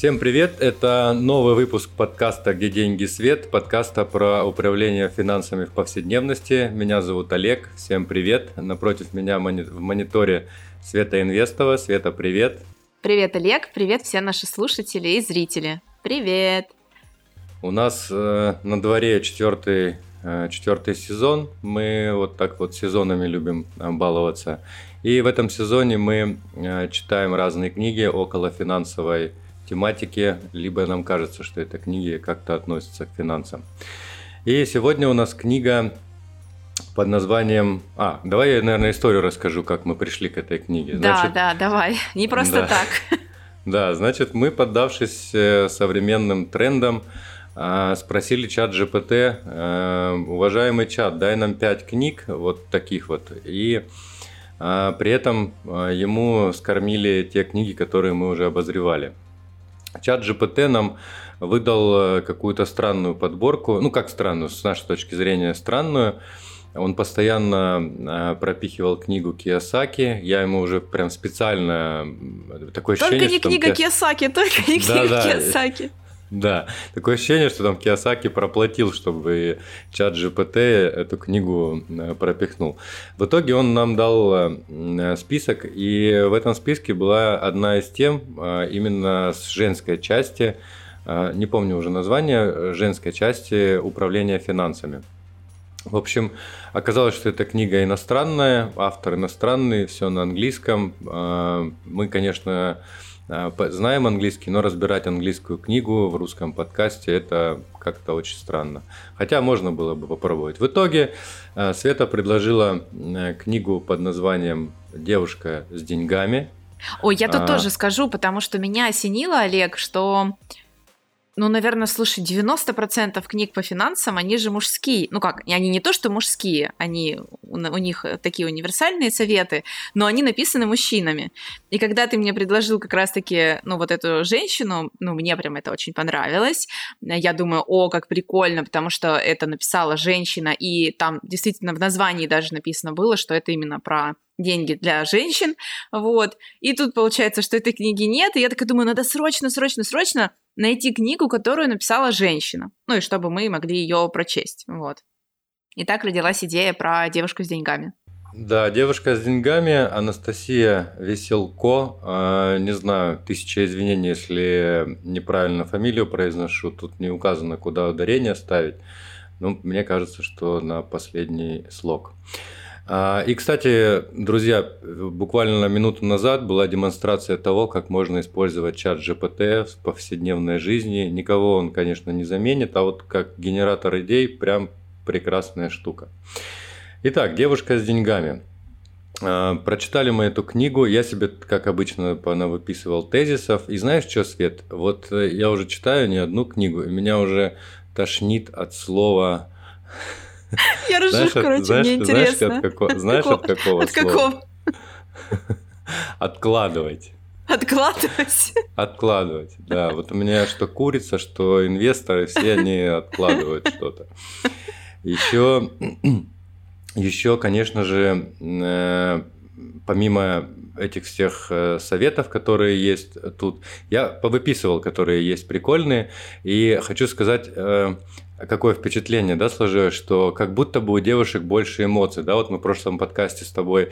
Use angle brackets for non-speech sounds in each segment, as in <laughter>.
Всем привет! Это новый выпуск подкаста «Где деньги свет», подкаста про управление финансами в повседневности. Меня зовут Олег. Всем привет! Напротив меня в мониторе Света Инвестова. Света, привет! Привет, Олег! Привет все наши слушатели и зрители! Привет! У нас э, на дворе четвертый, э, четвертый сезон. Мы вот так вот сезонами любим э, баловаться. И в этом сезоне мы э, читаем разные книги около финансовой тематике, либо нам кажется, что это книги как-то относятся к финансам. И сегодня у нас книга под названием... А, давай я, наверное, историю расскажу, как мы пришли к этой книге. Значит, да, да, давай. Не просто да. так. Да, значит, мы, поддавшись э, современным трендам, а, спросили чат GPT, э, уважаемый чат, дай нам пять книг, вот таких вот, и а, при этом а, ему скормили те книги, которые мы уже обозревали. Чат GPT нам выдал э, какую-то странную подборку, ну как странную, с нашей точки зрения странную. Он постоянно э, пропихивал книгу Киосаки. Я ему уже прям специально такое только ощущение, не что книга Киосаки, только не книга да, Киосаки. Да, такое ощущение, что там Киосаки проплатил, чтобы чат GPT эту книгу э, пропихнул. В итоге он нам дал э, список, и в этом списке была одна из тем э, именно с женской части, не помню уже название, женской части управления финансами. В общем, оказалось, что эта книга иностранная, автор иностранный, все на английском. Мы, конечно, знаем английский, но разбирать английскую книгу в русском подкасте это как-то очень странно. Хотя можно было бы попробовать. В итоге а, Света предложила э, книгу под названием «Девушка с деньгами». Ой, я тут а... тоже скажу, потому что меня осенило, Олег, что ну, наверное, слушай, 90% книг по финансам, они же мужские. Ну как, они не то, что мужские, они, у, них такие универсальные советы, но они написаны мужчинами. И когда ты мне предложил как раз-таки, ну, вот эту женщину, ну, мне прям это очень понравилось. Я думаю, о, как прикольно, потому что это написала женщина, и там действительно в названии даже написано было, что это именно про деньги для женщин, вот. И тут получается, что этой книги нет, и я такая думаю, надо срочно, срочно, срочно найти книгу, которую написала женщина. Ну и чтобы мы могли ее прочесть. Вот. И так родилась идея про девушку с деньгами. Да, девушка с деньгами, Анастасия Веселко. Э, не знаю, тысяча извинений, если неправильно фамилию произношу. Тут не указано, куда ударение ставить. Но мне кажется, что на последний слог. И, кстати, друзья, буквально минуту назад была демонстрация того, как можно использовать чат GPT в повседневной жизни. Никого он, конечно, не заменит, а вот как генератор идей прям прекрасная штука. Итак, девушка с деньгами. А, прочитали мы эту книгу, я себе, как обычно, выписывал тезисов. И знаешь что, Свет, вот э, я уже читаю не одну книгу, и меня уже тошнит от слова я ржу, короче, знаешь, мне интересно. Знаешь, от, како... знаешь от какого От какого? <laughs> Откладывать. Откладывать? Откладывать, да. Вот у меня что курица, что инвесторы, все они откладывают что-то. Еще, <clears throat> еще, конечно же, э, помимо этих всех э, советов, которые есть тут, я повыписывал, которые есть прикольные, и хочу сказать, э, какое впечатление, да, сложилось, что как будто бы у девушек больше эмоций, да, вот мы в прошлом подкасте с тобой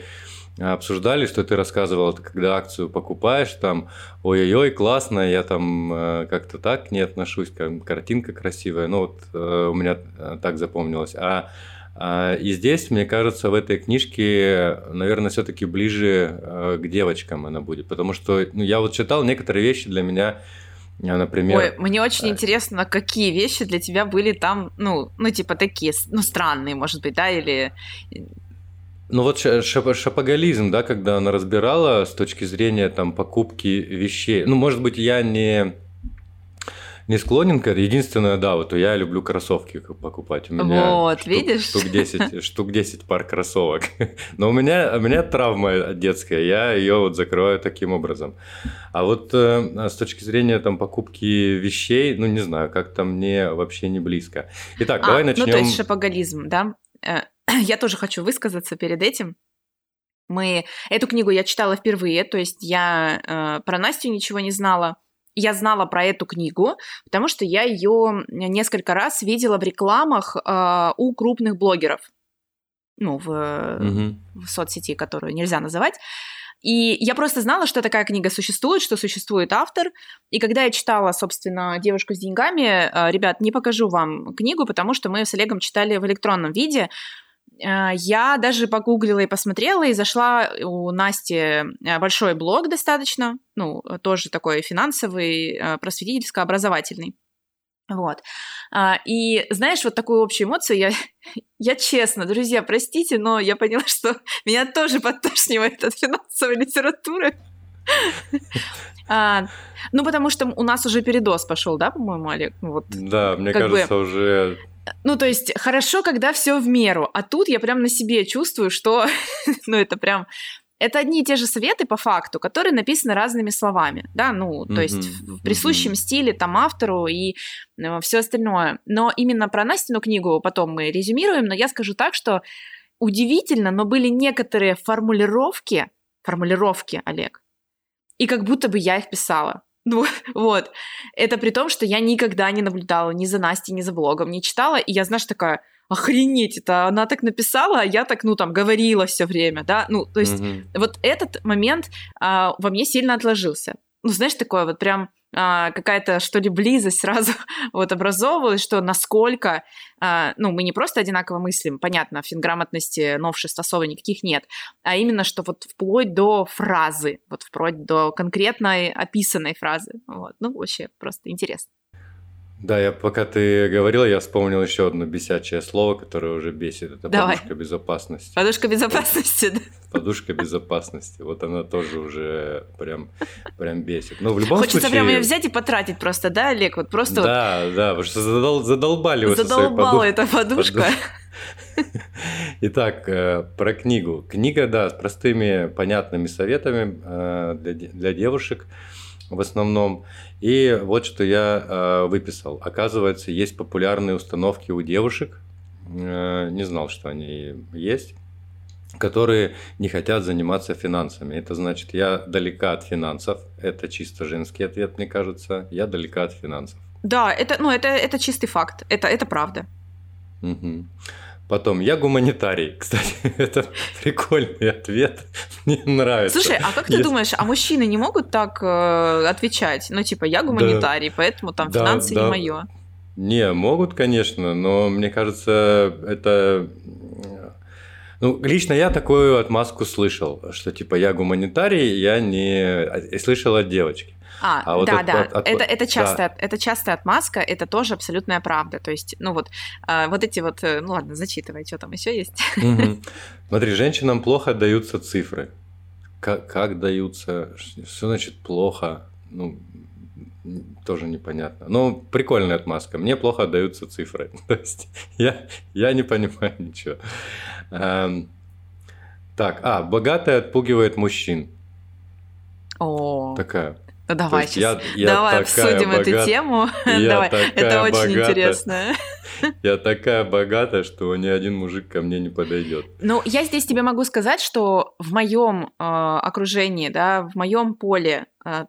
обсуждали, что ты рассказывал, когда акцию покупаешь, там, ой-ой-ой, классно, я там э, как-то так не отношусь, как, картинка красивая, ну вот э, у меня э, так запомнилось. А, а, и здесь, мне кажется, в этой книжке, наверное, все-таки ближе к девочкам она будет, потому что ну, я вот читал некоторые вещи для меня Например... Ой, мне очень да. интересно, какие вещи для тебя были там, ну, ну, типа такие, ну, странные, может быть, да, или... Ну вот шапоголизм, да, когда она разбирала с точки зрения там покупки вещей. Ну, может быть, я не не склонен к. Единственное, да, вот я люблю кроссовки покупать. У меня вот, штук, видишь? Штук 10, <laughs> штук 10 пар кроссовок. <laughs> Но у меня, у меня травма детская, я ее вот закрываю таким образом. А вот э, с точки зрения там покупки вещей, ну не знаю, как-то мне вообще не близко. Итак, а, давай начнем. Ну то есть шапоголизм, да? Э, <clears throat> я тоже хочу высказаться перед этим. Мы эту книгу я читала впервые, то есть я э, про Настю ничего не знала. Я знала про эту книгу, потому что я ее несколько раз видела в рекламах э, у крупных блогеров. Ну, в, угу. в соцсети, которую нельзя называть. И я просто знала, что такая книга существует, что существует автор. И когда я читала, собственно, «Девушку с деньгами», э, ребят, не покажу вам книгу, потому что мы с Олегом читали в электронном виде. Э, я даже погуглила и посмотрела, и зашла у Насти э, большой блог достаточно, ну, тоже такой финансовый, просветительско-образовательный. Вот. А, и знаешь, вот такую общую эмоцию я, <laughs> я честно, друзья, простите, но я поняла, <laughs> что меня тоже подтошнивает от финансовой литературы. <laughs> А, ну, потому что у нас уже передоз пошел, да, по-моему, Олег? Ну вот, да, мне кажется, бы... уже ну, то есть, хорошо, когда все в меру, а тут я прям на себе чувствую, что, <laughs> ну, это прям это одни и те же советы по факту, которые написаны разными словами, да, ну, то mm-hmm. есть в присущем mm-hmm. стиле там автору и э, все остальное. Но именно про Настину книгу потом мы резюмируем, но я скажу так, что удивительно, но были некоторые формулировки, формулировки, Олег, и как будто бы я их писала. Ну, <laughs> вот. Это при том, что я никогда не наблюдала ни за Настей, ни за блогом, не читала, и я, знаешь, такая, охренеть, это она так написала, а я так, ну, там, говорила все время, да, ну, то есть mm-hmm. вот этот момент а, во мне сильно отложился. Ну, знаешь, такое вот прям а, какая-то, что ли, близость сразу <laughs> вот образовывалась, что насколько, а, ну, мы не просто одинаково мыслим, понятно, в финграмотности новшеств особо никаких нет, а именно, что вот вплоть до фразы, вот вплоть до конкретной описанной фразы, вот, ну, вообще просто интересно. Да, я пока ты говорила, я вспомнил еще одно бесячее слово, которое уже бесит. Это Давай. подушка безопасности. Подушка безопасности, да. Подушка безопасности. Вот она тоже уже прям, прям бесит. Но в любом Хочется случае... прям ее взять и потратить просто, да, Олег? Вот просто да, вот... да, потому что задол... задолбали вы Задолбала эта подушка. Итак, э, про книгу. Книга, да, с простыми, понятными советами э, для, для девушек в основном. И вот что я э, выписал. Оказывается, есть популярные установки у девушек. Э, не знал, что они есть которые не хотят заниматься финансами. Это значит, я далека от финансов. Это чисто женский ответ, мне кажется. Я далека от финансов. Да, это, ну, это, это чистый факт. Это, это правда. Угу. Потом, я гуманитарий. Кстати, <laughs> это прикольный ответ. Мне нравится. Слушай, а как ты Есть... думаешь, а мужчины не могут так э, отвечать? Ну, типа, я гуманитарий, да, поэтому там да, финансы да. не мое. Не, могут, конечно, но мне кажется, это... Ну, лично я такую отмазку слышал, что типа я гуманитарий, я не... слышал от девочки. А, а вот да, от, да, от, от, это, это, частая, да. это частая отмазка, это тоже абсолютная правда. То есть, ну вот, э, вот эти вот, э, ну ладно, зачитывай, что там еще есть. <laughs> Угу. Смотри, женщинам плохо даются цифры. Как, как даются? Что значит плохо? Ну, тоже непонятно. Ну, прикольная отмазка. Мне плохо отдаются цифры. <laughs> То есть я, я не понимаю <laughs> ничего. Эм, так, а, богатая отпугивает мужчин. О. Такая. Ну давай сейчас, я, я давай обсудим богат... эту тему. <laughs> давай, это очень богата. интересно. Я такая богатая, что ни один мужик ко мне не подойдет. Ну, я здесь тебе могу сказать, что в моем э, окружении, да, в моем поле э,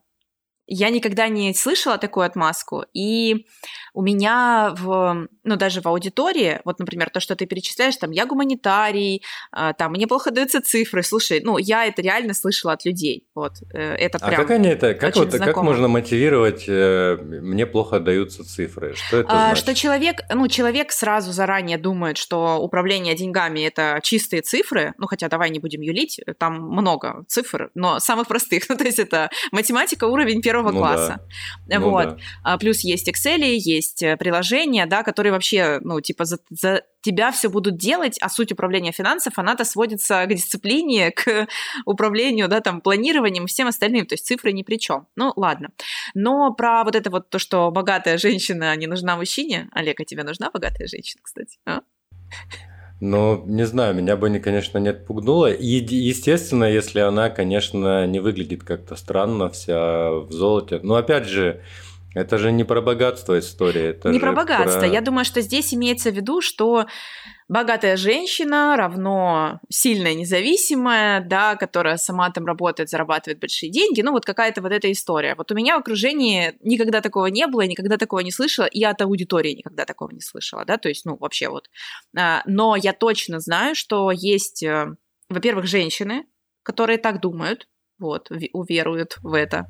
я никогда не слышала такую отмазку, и у меня в, ну, даже в аудитории, вот, например, то, что ты перечисляешь, там, я гуманитарий, а, там, мне плохо даются цифры, слушай, ну, я это реально слышала от людей, вот, э, это прям А как они это, как вот, знакомо. как можно мотивировать, э, мне плохо даются цифры, что это а, значит? Что человек, ну, человек сразу заранее думает, что управление деньгами – это чистые цифры, ну, хотя давай не будем юлить, там много цифр, но самых простых, <laughs> ну, то есть это математика уровень первого ну, класса, да. вот, ну, да. А, плюс есть Excel, есть есть э, приложения, да, которые вообще, ну, типа, за, за тебя все будут делать, а суть управления финансов, она-то сводится к дисциплине, <laughs> к управлению, да, там, планированием и всем остальным, то есть цифры ни при чем. Ну, ладно. Но про вот это вот то, что богатая женщина не нужна мужчине, Олег, а тебе нужна богатая женщина, кстати? А? Ну, не знаю, меня бы, конечно, не отпугнуло. И, естественно, если она, конечно, не выглядит как-то странно, вся в золоте. Но, опять же, Это же не про богатство история. Это не про богатство. Про... Я думаю, что здесь имеется в виду, что богатая женщина равно сильная, независимая, да, которая сама там работает, зарабатывает большие деньги. Ну, вот какая-то вот эта история. Вот у меня в окружении никогда такого не было, никогда такого не слышала, и от аудитории никогда такого не слышала, да, то есть, ну, вообще вот. А, но я точно знаю, что есть, э, во-первых, женщины, которые так думают, вот, уверуют в это.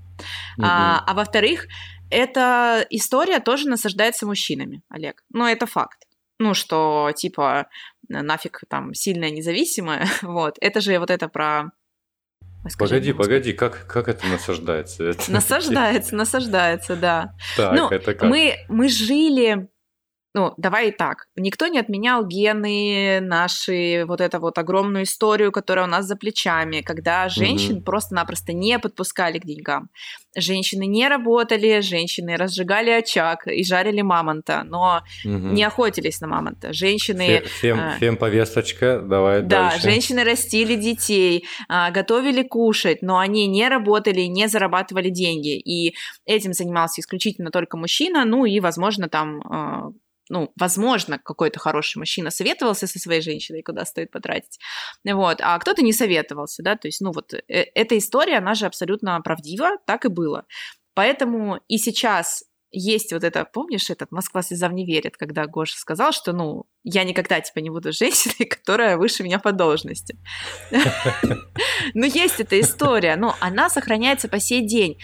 Угу. А, а во-вторых, эта история тоже насаждается мужчинами, Олег. Ну, это факт. Ну, что, типа, нафиг там сильная независимая, <laughs> вот. Это же вот это про... Скажи, погоди, погоди, как, как это насаждается? Это насаждается, насаждается, да. Так, ну, это как? Мы, мы жили ну, давай и так. Никто не отменял гены, наши, вот эту вот огромную историю, которая у нас за плечами, когда женщин mm-hmm. просто-напросто не подпускали к деньгам. Женщины не работали, женщины разжигали очаг и жарили мамонта, но mm-hmm. не охотились на мамонта. Женщины... Фем, э, фем повесточка, давай Да, дальше. женщины растили детей, э, готовили кушать, но они не работали, не зарабатывали деньги. И этим занимался исключительно только мужчина, ну и, возможно, там... Э, ну, возможно, какой-то хороший мужчина советовался со своей женщиной, куда стоит потратить, вот, а кто-то не советовался, да, то есть, ну, вот, э эта история, она же абсолютно правдива, так и было. Поэтому и сейчас есть вот это, помнишь, этот «Москва слезам не верит», когда Гоша сказал, что, ну, я никогда, типа, не буду женщиной, <laughs> которая выше меня по должности. <laughs> Ну, есть эта история, но она сохраняется по сей день.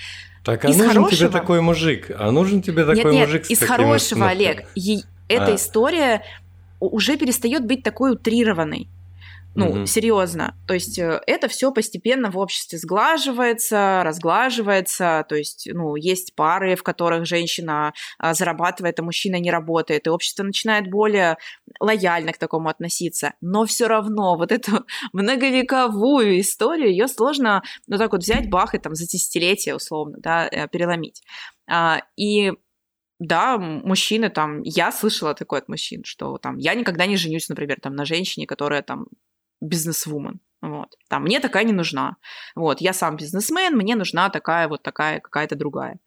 Так, а нужен тебе такой мужик? А нужен тебе такой мужик? Из хорошего, Олег эта а. история уже перестает быть такой утрированной. Ну, угу. серьезно. То есть э, это все постепенно в обществе сглаживается, разглаживается. То есть, ну, есть пары, в которых женщина а, зарабатывает, а мужчина не работает, и общество начинает более лояльно к такому относиться. Но все равно вот эту <laughs> многовековую историю ее сложно, ну, так вот взять, бах, и там за десятилетие условно, да, э, переломить. А, и да, мужчины там, я слышала такое от мужчин, что там я никогда не женюсь, например, там на женщине, которая там бизнесвумен. Вот. Там, мне такая не нужна. Вот, я сам бизнесмен, мне нужна такая вот такая какая-то другая.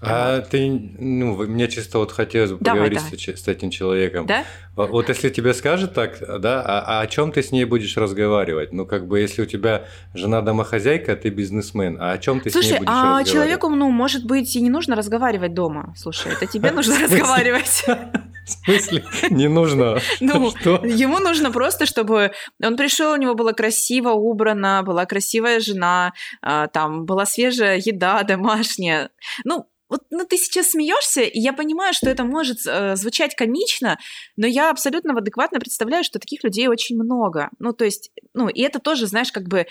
А вот. ты, ну, мне чисто вот хотелось бы давай, поговорить давай. С, с этим человеком. Да? Вот если тебе скажет так, да, а, а о чем ты с ней будешь разговаривать? Ну, как бы, если у тебя жена домохозяйка, ты бизнесмен, а о чем ты Слушай, с ней будешь а разговаривать? человеку, ну, может быть, и не нужно разговаривать дома. Слушай, это тебе <laughs> нужно разговаривать. <laughs> В смысле? Не нужно? <laughs> Ну, ему нужно просто, чтобы он пришел, у него было красиво, убрано, была красивая жена, а, там была свежая еда домашняя. Ну, вот ну, ты сейчас смеешься, и я понимаю, что это может э, звучать комично, но я абсолютно адекватно представляю, что таких людей очень много. Ну, то есть, ну, и это тоже, знаешь, как бы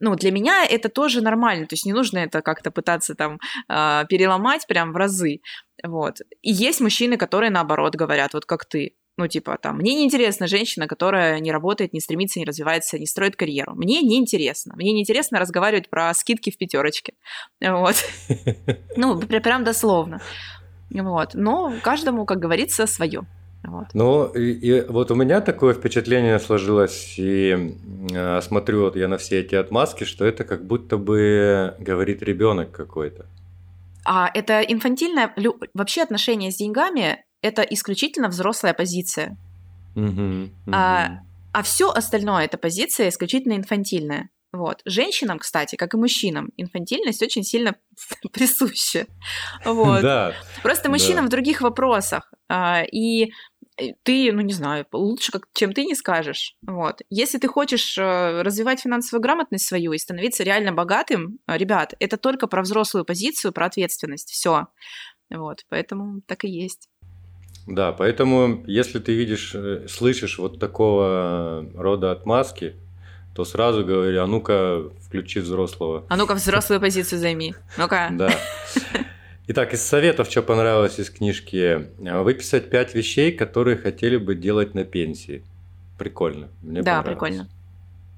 ну, для меня это тоже нормально, то есть не нужно это как-то пытаться там э, переломать прям в разы, вот. И есть мужчины, которые наоборот говорят, вот как ты, ну, типа, там, мне неинтересна женщина, которая не работает, не стремится, не развивается, не строит карьеру. Мне неинтересно. Мне неинтересно разговаривать про скидки в пятерочке. Вот. <laughs> Ну, прям дословно. Вот. Но каждому, как говорится, свое. Вот. Ну, и, и вот у меня такое впечатление сложилось, и э, смотрю вот я на все эти отмазки, что это как будто бы говорит ребенок какой-то. А это инфантильное вообще отношение с деньгами это исключительно взрослая позиция. Mm-hmm. А, а все остальное это позиция исключительно инфантильная. Вот. Женщинам, кстати, как и мужчинам, инфантильность очень сильно <laughs> присуща. Вот. Да. Просто мужчинам да. в других вопросах. А, и ты, ну не знаю, лучше, как, чем ты не скажешь. Вот. Если ты хочешь э, развивать финансовую грамотность свою и становиться реально богатым, ребят, это только про взрослую позицию, про ответственность. Все. Вот. Поэтому так и есть. Да, поэтому если ты видишь, э, слышишь вот такого рода отмазки, то сразу говори, а ну-ка включи взрослого. А ну-ка взрослую позицию займи. Ну-ка. Да. <laughs> Итак, из советов, что понравилось из книжки, выписать пять вещей, которые хотели бы делать на пенсии. Прикольно. Мне да, прикольно.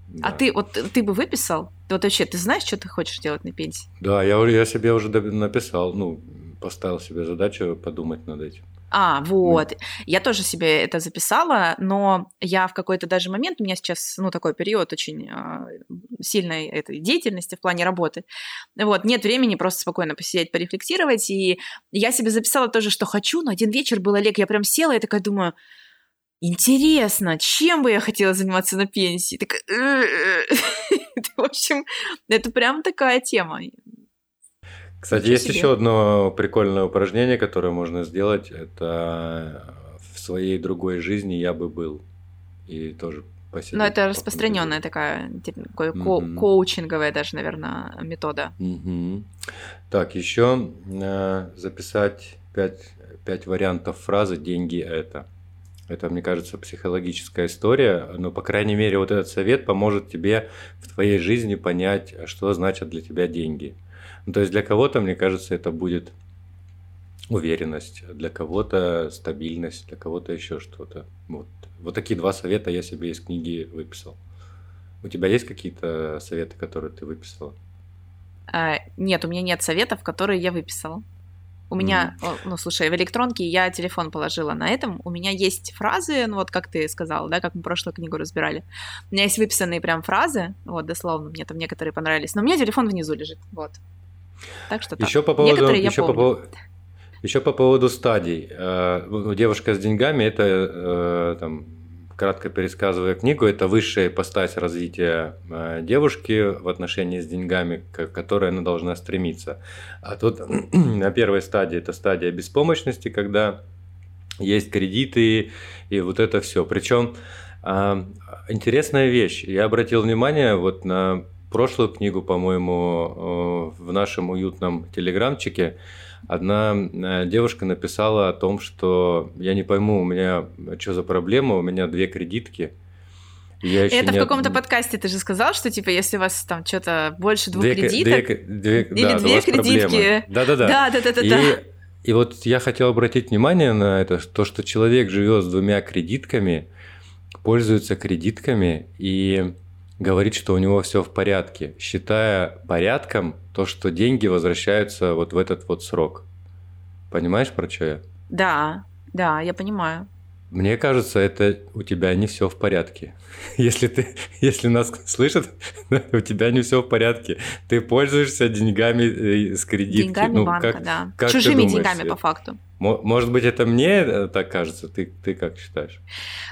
Да. А ты вот ты бы выписал? Вот вообще, ты знаешь, что ты хочешь делать на пенсии? Да, я, я себе уже написал, ну, поставил себе задачу подумать над этим. А, вот. Я тоже себе это записала, но я в какой-то даже момент, у меня сейчас, ну, такой период очень э, сильной этой деятельности в плане работы. Вот, нет времени просто спокойно посидеть, порефлексировать. И я себе записала тоже, что хочу, но один вечер был Олег, я прям села и такая думаю, интересно, чем бы я хотела заниматься на пенсии? Так, <laughs> в общем, это прям такая тема. Кстати, Ничего есть себе. еще одно прикольное упражнение, которое можно сделать. Это в своей другой жизни я бы был. И тоже посидеть. Но это распространенная такая, типа, mm-hmm. коучинговая даже, наверное, метода. Mm-hmm. Так, еще э, записать пять, пять вариантов фразы «деньги это». Это, мне кажется, психологическая история, но, по крайней мере, вот этот совет поможет тебе в твоей жизни понять, что значат для тебя деньги – ну, то есть для кого-то, мне кажется, это будет уверенность, для кого-то стабильность, для кого-то еще что-то. Вот. вот такие два совета я себе из книги выписал. У тебя есть какие-то советы, которые ты выписала? А, нет, у меня нет советов, которые я выписала. У меня, ну, слушай, в электронке я телефон положила на этом. У меня есть фразы, ну, вот как ты сказала, да, как мы прошлую книгу разбирали. У меня есть выписанные прям фразы, вот, дословно, мне там некоторые понравились. Но у меня телефон внизу лежит, вот. Так что еще по поводу, Некоторые еще по поводу, еще по поводу стадий. Э, девушка с деньгами это э, там, кратко пересказывая книгу, это высшая ипостась развития э, девушки в отношении с деньгами, к которой она должна стремиться. А тут <clears throat> на первой стадии это стадия беспомощности, когда есть кредиты и вот это все. Причем интересная вещь. Я обратил внимание вот на прошлую книгу, по-моему, э, в нашем уютном телеграмчике. Одна э, девушка написала о том, что я не пойму, у меня что за проблема, у меня две кредитки. Я это не... в каком-то подкасте ты же сказал, что типа если у вас там что-то больше двух две, кредиток две, две, или да, две кредитки, да-да-да, да-да-да, и, и вот я хотел обратить внимание на это, то, что человек живет с двумя кредитками, пользуется кредитками и говорит, что у него все в порядке, считая порядком то, что деньги возвращаются вот в этот вот срок. Понимаешь, про что я? Да, да, я понимаю. Мне кажется, это у тебя не все в порядке. <laughs> Если ты, если нас слышат, <laughs> у тебя не все в порядке. Ты пользуешься деньгами э, с кредитки. Деньгами ну, банка, как, да. Как Чужими деньгами по факту. Может быть, это мне э, так кажется? Ты, ты как считаешь?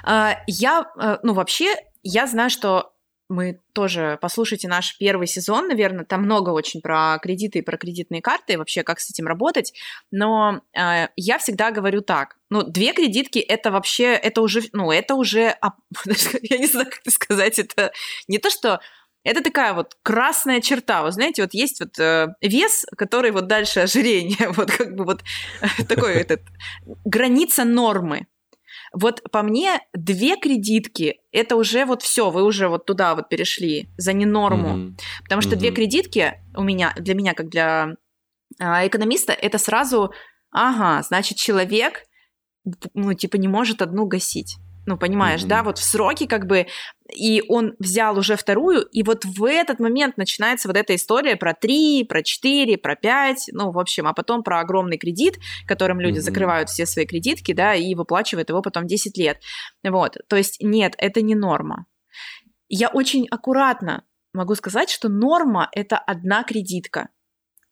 А, я, э, ну вообще, я знаю, что мы тоже послушайте наш первый сезон, наверное, там много очень про кредиты и про кредитные карты, вообще как с этим работать. Но э, я всегда говорю так: ну, две кредитки это вообще, это уже, ну, это уже, <laughs> я не знаю, как это сказать, это не то, что это такая вот красная черта. Вы знаете, вот есть вот э, вес, который вот дальше ожирение, <laughs> вот как бы вот такой этот граница нормы. Вот по мне, две кредитки – это уже вот все, вы уже вот туда вот перешли, за ненорму. Mm-hmm. Потому что mm-hmm. две кредитки у меня, для меня, как для э, экономиста, это сразу, ага, значит, человек, ну, типа, не может одну гасить. Ну, понимаешь, mm-hmm. да, вот в сроки как бы, и он взял уже вторую, и вот в этот момент начинается вот эта история про три, про четыре, про пять, ну, в общем, а потом про огромный кредит, которым люди mm-hmm. закрывают все свои кредитки, да, и выплачивают его потом 10 лет. Вот, то есть нет, это не норма. Я очень аккуратно могу сказать, что норма – это одна кредитка,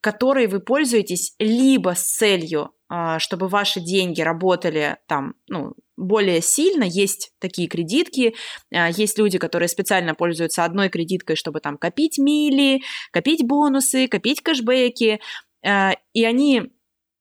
которой вы пользуетесь либо с целью а, чтобы ваши деньги работали там, ну, более сильно. Есть такие кредитки, а, есть люди, которые специально пользуются одной кредиткой, чтобы там копить мили, копить бонусы, копить кэшбэки, а, и они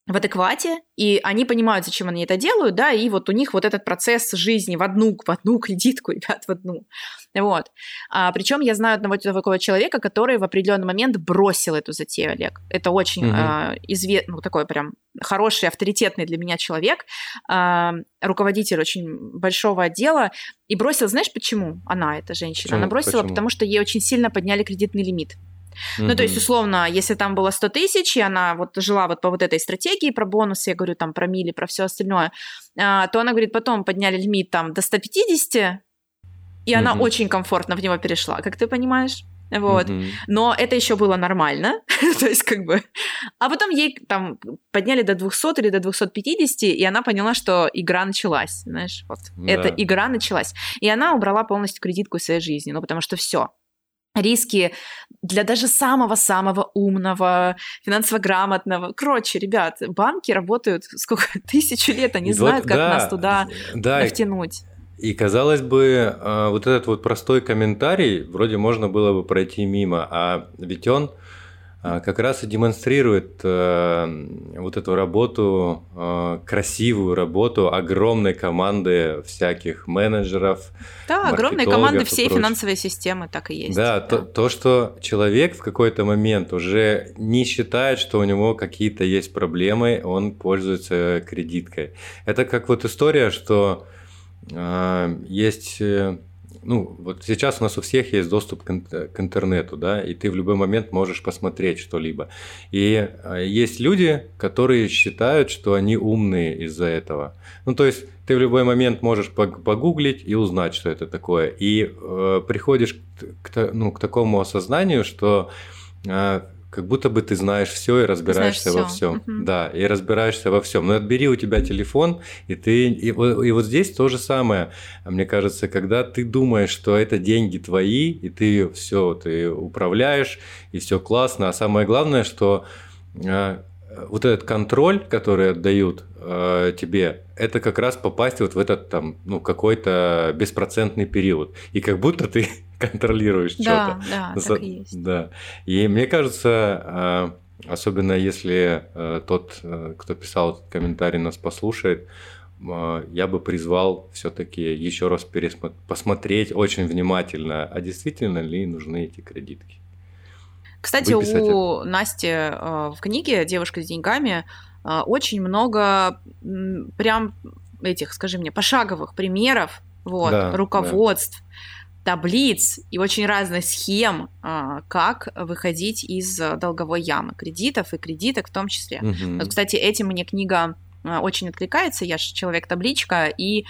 в адеквате, и они понимают, зачем они это делают, да, и вот у них вот этот процесс жизни в одну, в одну <laughs> кредитку, ребят, в одну. Вот. А, причем я знаю одного такого человека, который в определенный момент бросил эту затею, Олег. Это очень угу. а, известный, ну, такой прям хороший, авторитетный для меня человек, а, руководитель очень большого отдела, и бросил, знаешь, почему она, эта женщина? Почему? Она бросила, почему? потому что ей очень сильно подняли кредитный лимит. Mm-hmm. Ну, то есть, условно, если там было 100 тысяч, и она вот жила вот по вот этой стратегии про бонусы, я говорю там про мили, про все остальное, а, то она говорит, потом подняли лимит там до 150, и mm-hmm. она очень комфортно в него перешла, как ты понимаешь? Вот. Mm-hmm. Но это еще было нормально. <laughs> То есть, как бы. А потом ей там подняли до 200 или до 250, и она поняла, что игра началась. Знаешь, вот. Да. Эта игра началась. И она убрала полностью кредитку из своей жизни. Ну, потому что все риски для даже самого-самого умного, финансово грамотного. Короче, ребят, банки работают сколько <laughs> тысячу лет, они и знают, вот, как да, нас туда да, втянуть. И казалось бы, а, вот этот вот простой комментарий вроде можно было бы пройти мимо, а ведь он как раз и демонстрирует а, вот эту работу, красивую работу огромной команды всяких менеджеров. Да, огромной команды всей финансовой системы так и есть. Да, да. То, то, что человек в какой-то момент уже не считает, что у него какие-то есть проблемы, он пользуется кредиткой. Это как вот история, что а, есть э, ну, вот сейчас у нас у всех есть доступ к, интернету, да, и ты в любой момент можешь посмотреть что-либо. И а, есть люди, которые считают, что они умные из-за этого. Ну, то есть ты в любой момент можешь погуглить и узнать, что это такое. И э, приходишь к, к, ну, к такому осознанию, что э, как будто бы ты знаешь все и разбираешься во всем. Угу. Да, и разбираешься во всем. Но отбери у тебя телефон, и ты. И, и вот здесь то же самое. Мне кажется, когда ты думаешь, что это деньги твои, и ты все, ты управляешь, и все классно. А самое главное, что э, вот этот контроль, который отдают э, тебе, это как раз попасть вот в этот там, ну, какой-то беспроцентный период. И как будто ты <laughs> контролируешь да, что-то. Да, так и есть. Да. И мне кажется, а, особенно если э, тот, э, кто писал этот комментарий, нас послушает, а, я бы призвал все-таки еще раз пересмотреть, посмотреть очень внимательно, а действительно ли нужны эти кредитки. Кстати, Выписать у. Насти э, в книге «Девушка с деньгами» очень много прям этих, скажи мне, пошаговых примеров, вот, да, руководств. Да таблиц и очень разных схем, а, как выходить из долговой ямы кредитов и кредиток в том числе. Угу. Вот, кстати, этим мне книга а, очень откликается, я же человек-табличка, и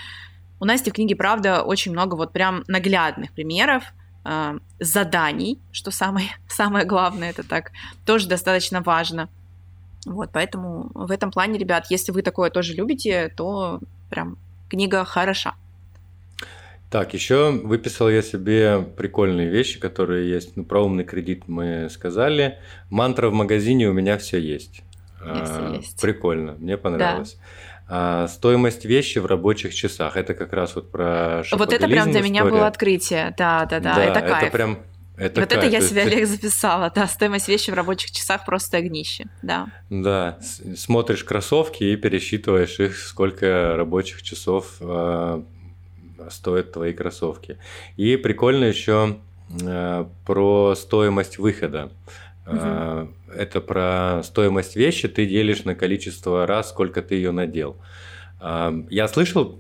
у Насти в книге, правда, очень много вот прям наглядных примеров, а, заданий, что самое, <laughs> самое главное, это так, тоже достаточно важно. Вот, поэтому в этом плане, ребят, если вы такое тоже любите, то прям книга хороша. Так, еще выписал я себе прикольные вещи, которые есть. Ну, про умный кредит мы сказали. Мантра в магазине у меня все есть. А, есть. Прикольно, мне понравилось. Да. А, стоимость вещи в рабочих часах. Это как раз вот про Вот это прям для история. меня было открытие. Да, да, да. да это кайф. Это прям это вот кайф. это я себе, Олег, записала, да, стоимость вещи в рабочих часах просто огнище, да. Да, смотришь кроссовки и пересчитываешь их, сколько рабочих часов а, стоят твои кроссовки. И прикольно еще э, про стоимость выхода. Угу. Это про стоимость вещи, ты делишь на количество раз, сколько ты ее надел. Э, я слышал,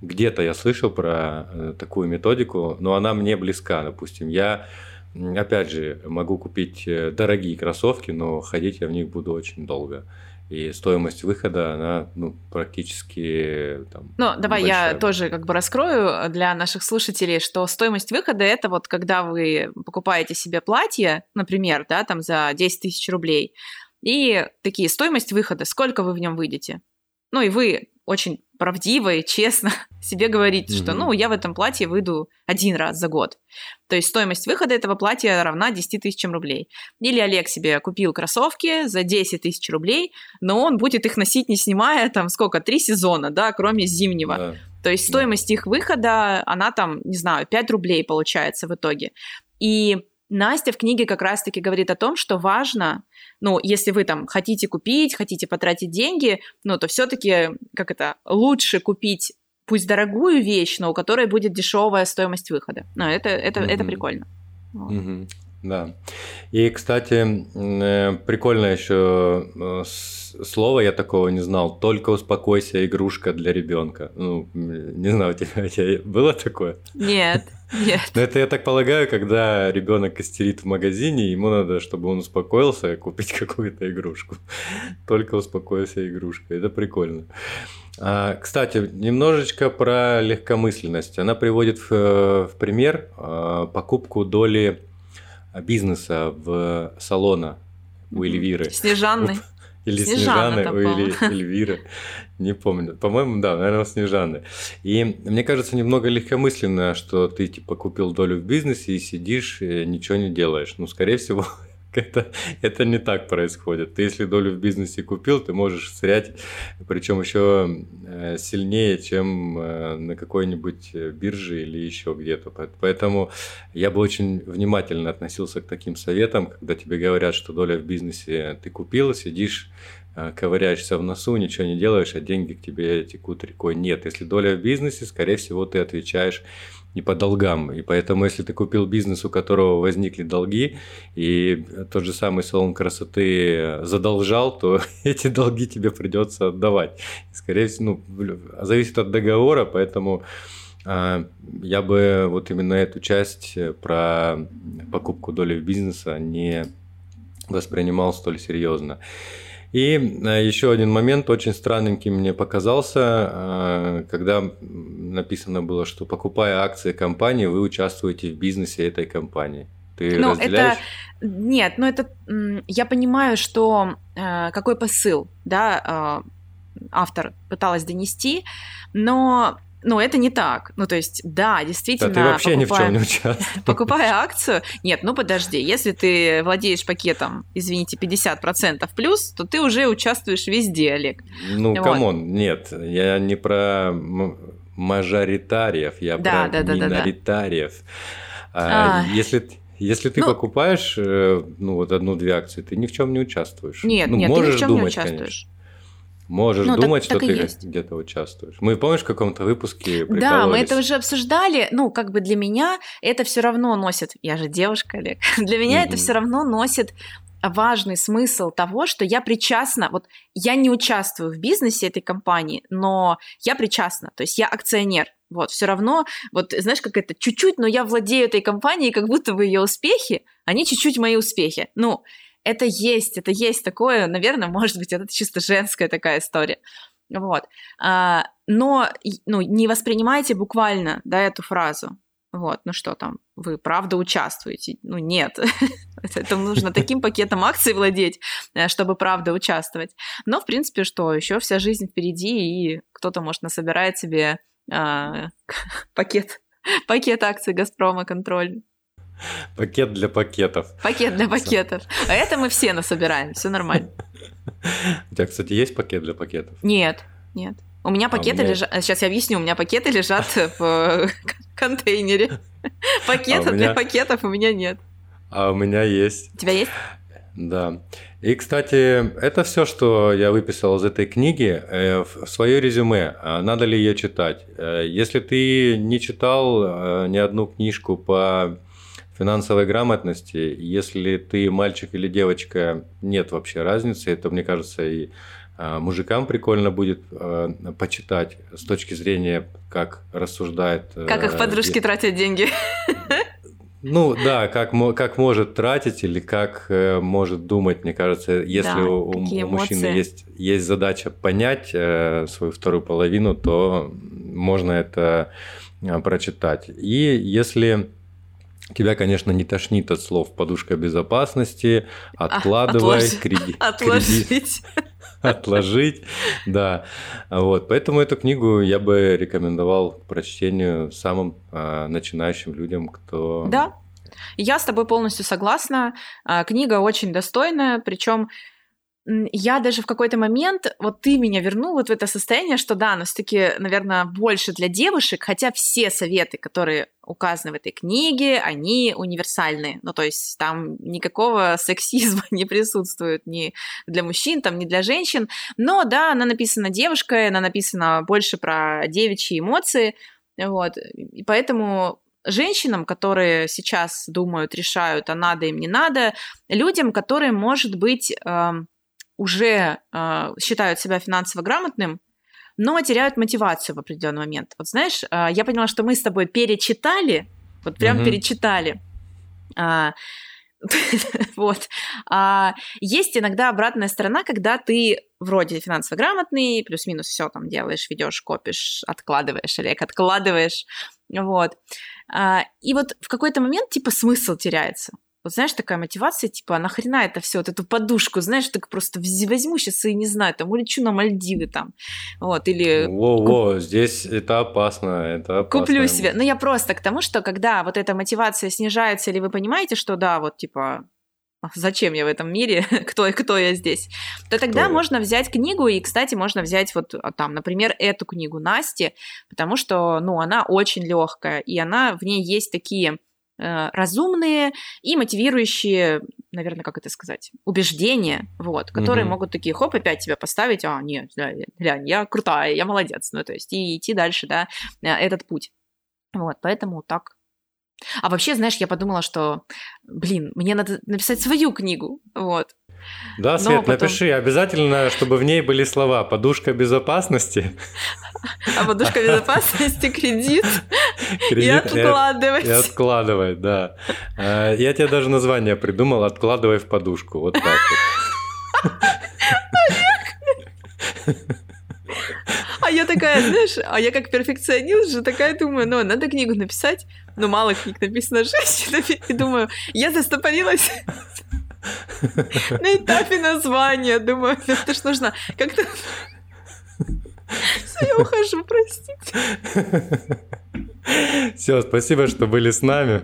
где-то я слышал про э, такую методику, но она мне близка. Допустим, я, опять же, могу купить дорогие кроссовки, но ходить я в них буду очень долго и стоимость выхода, она ну, практически там, Ну, давай я тоже как бы раскрою для наших слушателей, что стоимость выхода это вот когда вы покупаете себе платье, например, да, там за 10 тысяч рублей, и такие стоимость выхода, сколько вы в нем выйдете. Ну и вы очень правдиво и честно <laughs> себе говорите, mm-hmm. что, ну, я в этом платье выйду один раз за год. То есть стоимость выхода этого платья равна 10 тысячам рублей. Или Олег себе купил кроссовки за 10 тысяч рублей, но он будет их носить, не снимая там сколько, три сезона, да, кроме зимнего. Да. То есть стоимость да. их выхода, она там, не знаю, 5 рублей получается в итоге. И Настя в книге как раз-таки говорит о том, что важно, ну, если вы там хотите купить, хотите потратить деньги, ну, то все-таки, как это, лучше купить пусть дорогую вещь, но у которой будет дешевая стоимость выхода. Ну, это, это, mm-hmm. это прикольно. Вот. Mm-hmm. Да. И, кстати, э, прикольно еще э, слово я такого не знал. Только успокойся, игрушка для ребенка. Ну, не знаю, у тебя, у тебя было такое? Нет. Нет. <laughs> Но это, я так полагаю, когда ребенок истерит в магазине, ему надо, чтобы он успокоился, купить <laughs> какую-то игрушку. Только успокойся, игрушка. Это прикольно. А, кстати, немножечко про легкомысленность. Она приводит в, в пример а, покупку доли бизнеса в салона у Эльвиры. Снежанны. <laughs> Или Снежаны, или <laughs> Эльвиры, не помню. По-моему, да, наверное, Снежаны. И мне кажется немного легкомысленно, что ты типа купил долю в бизнесе и сидишь, и ничего не делаешь. Ну, скорее всего, <laughs> <laughs> это, это не так происходит. Ты если долю в бизнесе купил, ты можешь срять, причем еще э, сильнее, чем э, на какой-нибудь бирже или еще где-то. Поэтому я бы очень внимательно относился к таким советам, когда тебе говорят, что доля в бизнесе ты купил, сидишь э, ковыряешься в носу, ничего не делаешь, а деньги к тебе текут рекой. Нет, если доля в бизнесе, скорее всего, ты отвечаешь и по долгам. И поэтому, если ты купил бизнес, у которого возникли долги, и тот же самый салон красоты задолжал, то <laughs> эти долги тебе придется отдавать. Скорее всего, ну, зависит от договора, поэтому э, я бы вот именно эту часть про покупку доли в бизнеса не воспринимал столь серьезно. И э, еще один момент очень странненький мне показался, э, когда написано было, что покупая акции компании, вы участвуете в бизнесе этой компании. Ты ну, разделяешь? Это... Нет, но это я понимаю, что э, какой посыл, да, автор пыталась донести, но ну, это не так. Ну, то есть, да, действительно... Да ты вообще покупая, ни в чем не участвуешь. Покупая акцию... Нет, ну подожди, если ты владеешь пакетом, извините, 50% плюс, то ты уже участвуешь везде, Олег. Ну, вот. come on, нет, я не про мажоритариев, я да, про да, да, миноритариев. Да, да. А, если... Если ты ну, покупаешь, э, ну, вот одну-две акции, ты ни в чем не участвуешь. Нет, ну, нет, ты ни в чем думать, не участвуешь. Конечно. Можешь ну, думать, так, что так ты где-то участвуешь. Мы, помнишь, в каком-то выпуске Да, мы это уже обсуждали. Ну, как бы для меня это все равно носит... Я же девушка, Олег. <laughs> для меня mm-hmm. это все равно носит важный смысл того, что я причастна, вот я не участвую в бизнесе этой компании, но я причастна, то есть я акционер. Вот, все равно, вот знаешь, как это, чуть-чуть, но я владею этой компанией, как будто бы ее успехи, они чуть-чуть мои успехи. Ну, это есть, это есть такое, наверное, может быть, это чисто женская такая история. Вот. А, но ну, не воспринимайте буквально да, эту фразу. Вот, ну что там, вы правда участвуете? Ну нет, <laughs> это нужно таким <laughs> пакетом акций владеть, э, чтобы правда участвовать. Но, в принципе, что, еще вся жизнь впереди, и кто-то, может, насобирает себе э, <laughs> пакет, пакет акций Газпрома контроль <laughs> Пакет для пакетов. Пакет для пакетов. А это мы все насобираем, все нормально. <laughs> У тебя, кстати, есть пакет для пакетов? Нет, нет. У меня пакеты а меня... лежат... Сейчас я объясню. У меня пакеты лежат <laughs> в контейнере. Пакетов а меня... для пакетов у меня нет. А у меня есть. У тебя есть? Да. И, кстати, это все, что я выписал из этой книги э, в свое резюме. А надо ли ее читать? Э, если ты не читал э, ни одну книжку по финансовой грамотности, если ты мальчик или девочка, нет вообще разницы. Это, мне кажется, и а, мужикам прикольно будет э, почитать с точки зрения, как рассуждает... Э, как их подружки э, тратят деньги. Ну да, как, как может тратить или как э, может думать, мне кажется, если да, у, у мужчины есть, есть задача понять э, свою вторую половину, то можно это прочитать. И если Тебя, конечно, не тошнит от слов подушка безопасности, откладывай, Отлож... кредит. Отложить. <laughs> Отложить, да. Вот, поэтому эту книгу я бы рекомендовал к прочтению самым а, начинающим людям, кто... Да, я с тобой полностью согласна. А, книга очень достойная, причем я даже в какой-то момент, вот ты меня вернул вот в это состояние, что да, но все-таки, наверное, больше для девушек, хотя все советы, которые указаны в этой книге, они универсальные. Ну, то есть там никакого <laughs> сексизма не присутствует ни для мужчин, там, ни для женщин. Но да, она написана девушкой, она написана больше про девичьи эмоции. Вот. И поэтому женщинам, которые сейчас думают, решают, а надо им, не надо, людям, которые, может быть, эм, уже э, считают себя финансово грамотным, но теряют мотивацию в определенный момент. Вот знаешь, э, я поняла, что мы с тобой перечитали, вот прям угу. перечитали. А, <laughs> вот. А, есть иногда обратная сторона, когда ты вроде финансово грамотный, плюс-минус все там делаешь, ведешь, копишь, откладываешь, Олег, откладываешь. Вот. А, и вот в какой-то момент типа смысл теряется. Вот знаешь, такая мотивация, типа, а нахрена это все, вот эту подушку, знаешь, так просто возьму сейчас и не знаю, там, улечу на Мальдивы там, вот, или... Во-во, куп... здесь это опасно, это опасно. Куплю себе. Ну, я просто к тому, что когда вот эта мотивация снижается, или вы понимаете, что да, вот, типа, зачем я в этом мире, <laughs> кто, кто я здесь, то тогда кто можно взять книгу, и, кстати, можно взять вот а, там, например, эту книгу Насти, потому что, ну, она очень легкая, и она, в ней есть такие разумные и мотивирующие, наверное, как это сказать, убеждения, вот, которые угу. могут такие, хоп, опять тебя поставить, а, нет, глянь, я крутая, я молодец, ну, то есть, и идти дальше, да, э, этот путь. Вот, поэтому так а вообще, знаешь, я подумала, что, блин, мне надо написать свою книгу, вот. Да, Свет, потом... напиши обязательно, чтобы в ней были слова «подушка безопасности». А подушка безопасности, кредит, кредит и откладывать. И, откладывать, да. А, я тебе даже название придумал «Откладывай в подушку». Вот так вот. А я такая, знаешь, а я как перфекционист же такая думаю, ну, надо книгу написать, но мало книг написано <laughs> женщинами, и думаю, я застопорилась на этапе названия, думаю, <laughs> это ж нужно как-то... Все, я ухожу, простите. Все, спасибо, что были с нами.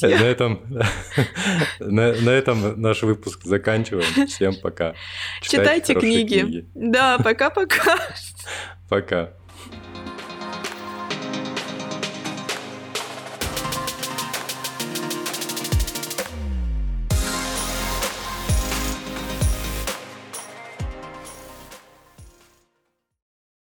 На этом, на, на этом наш выпуск заканчиваем. Всем пока. Читайте, Читайте книги. книги. Да, пока-пока. Пока.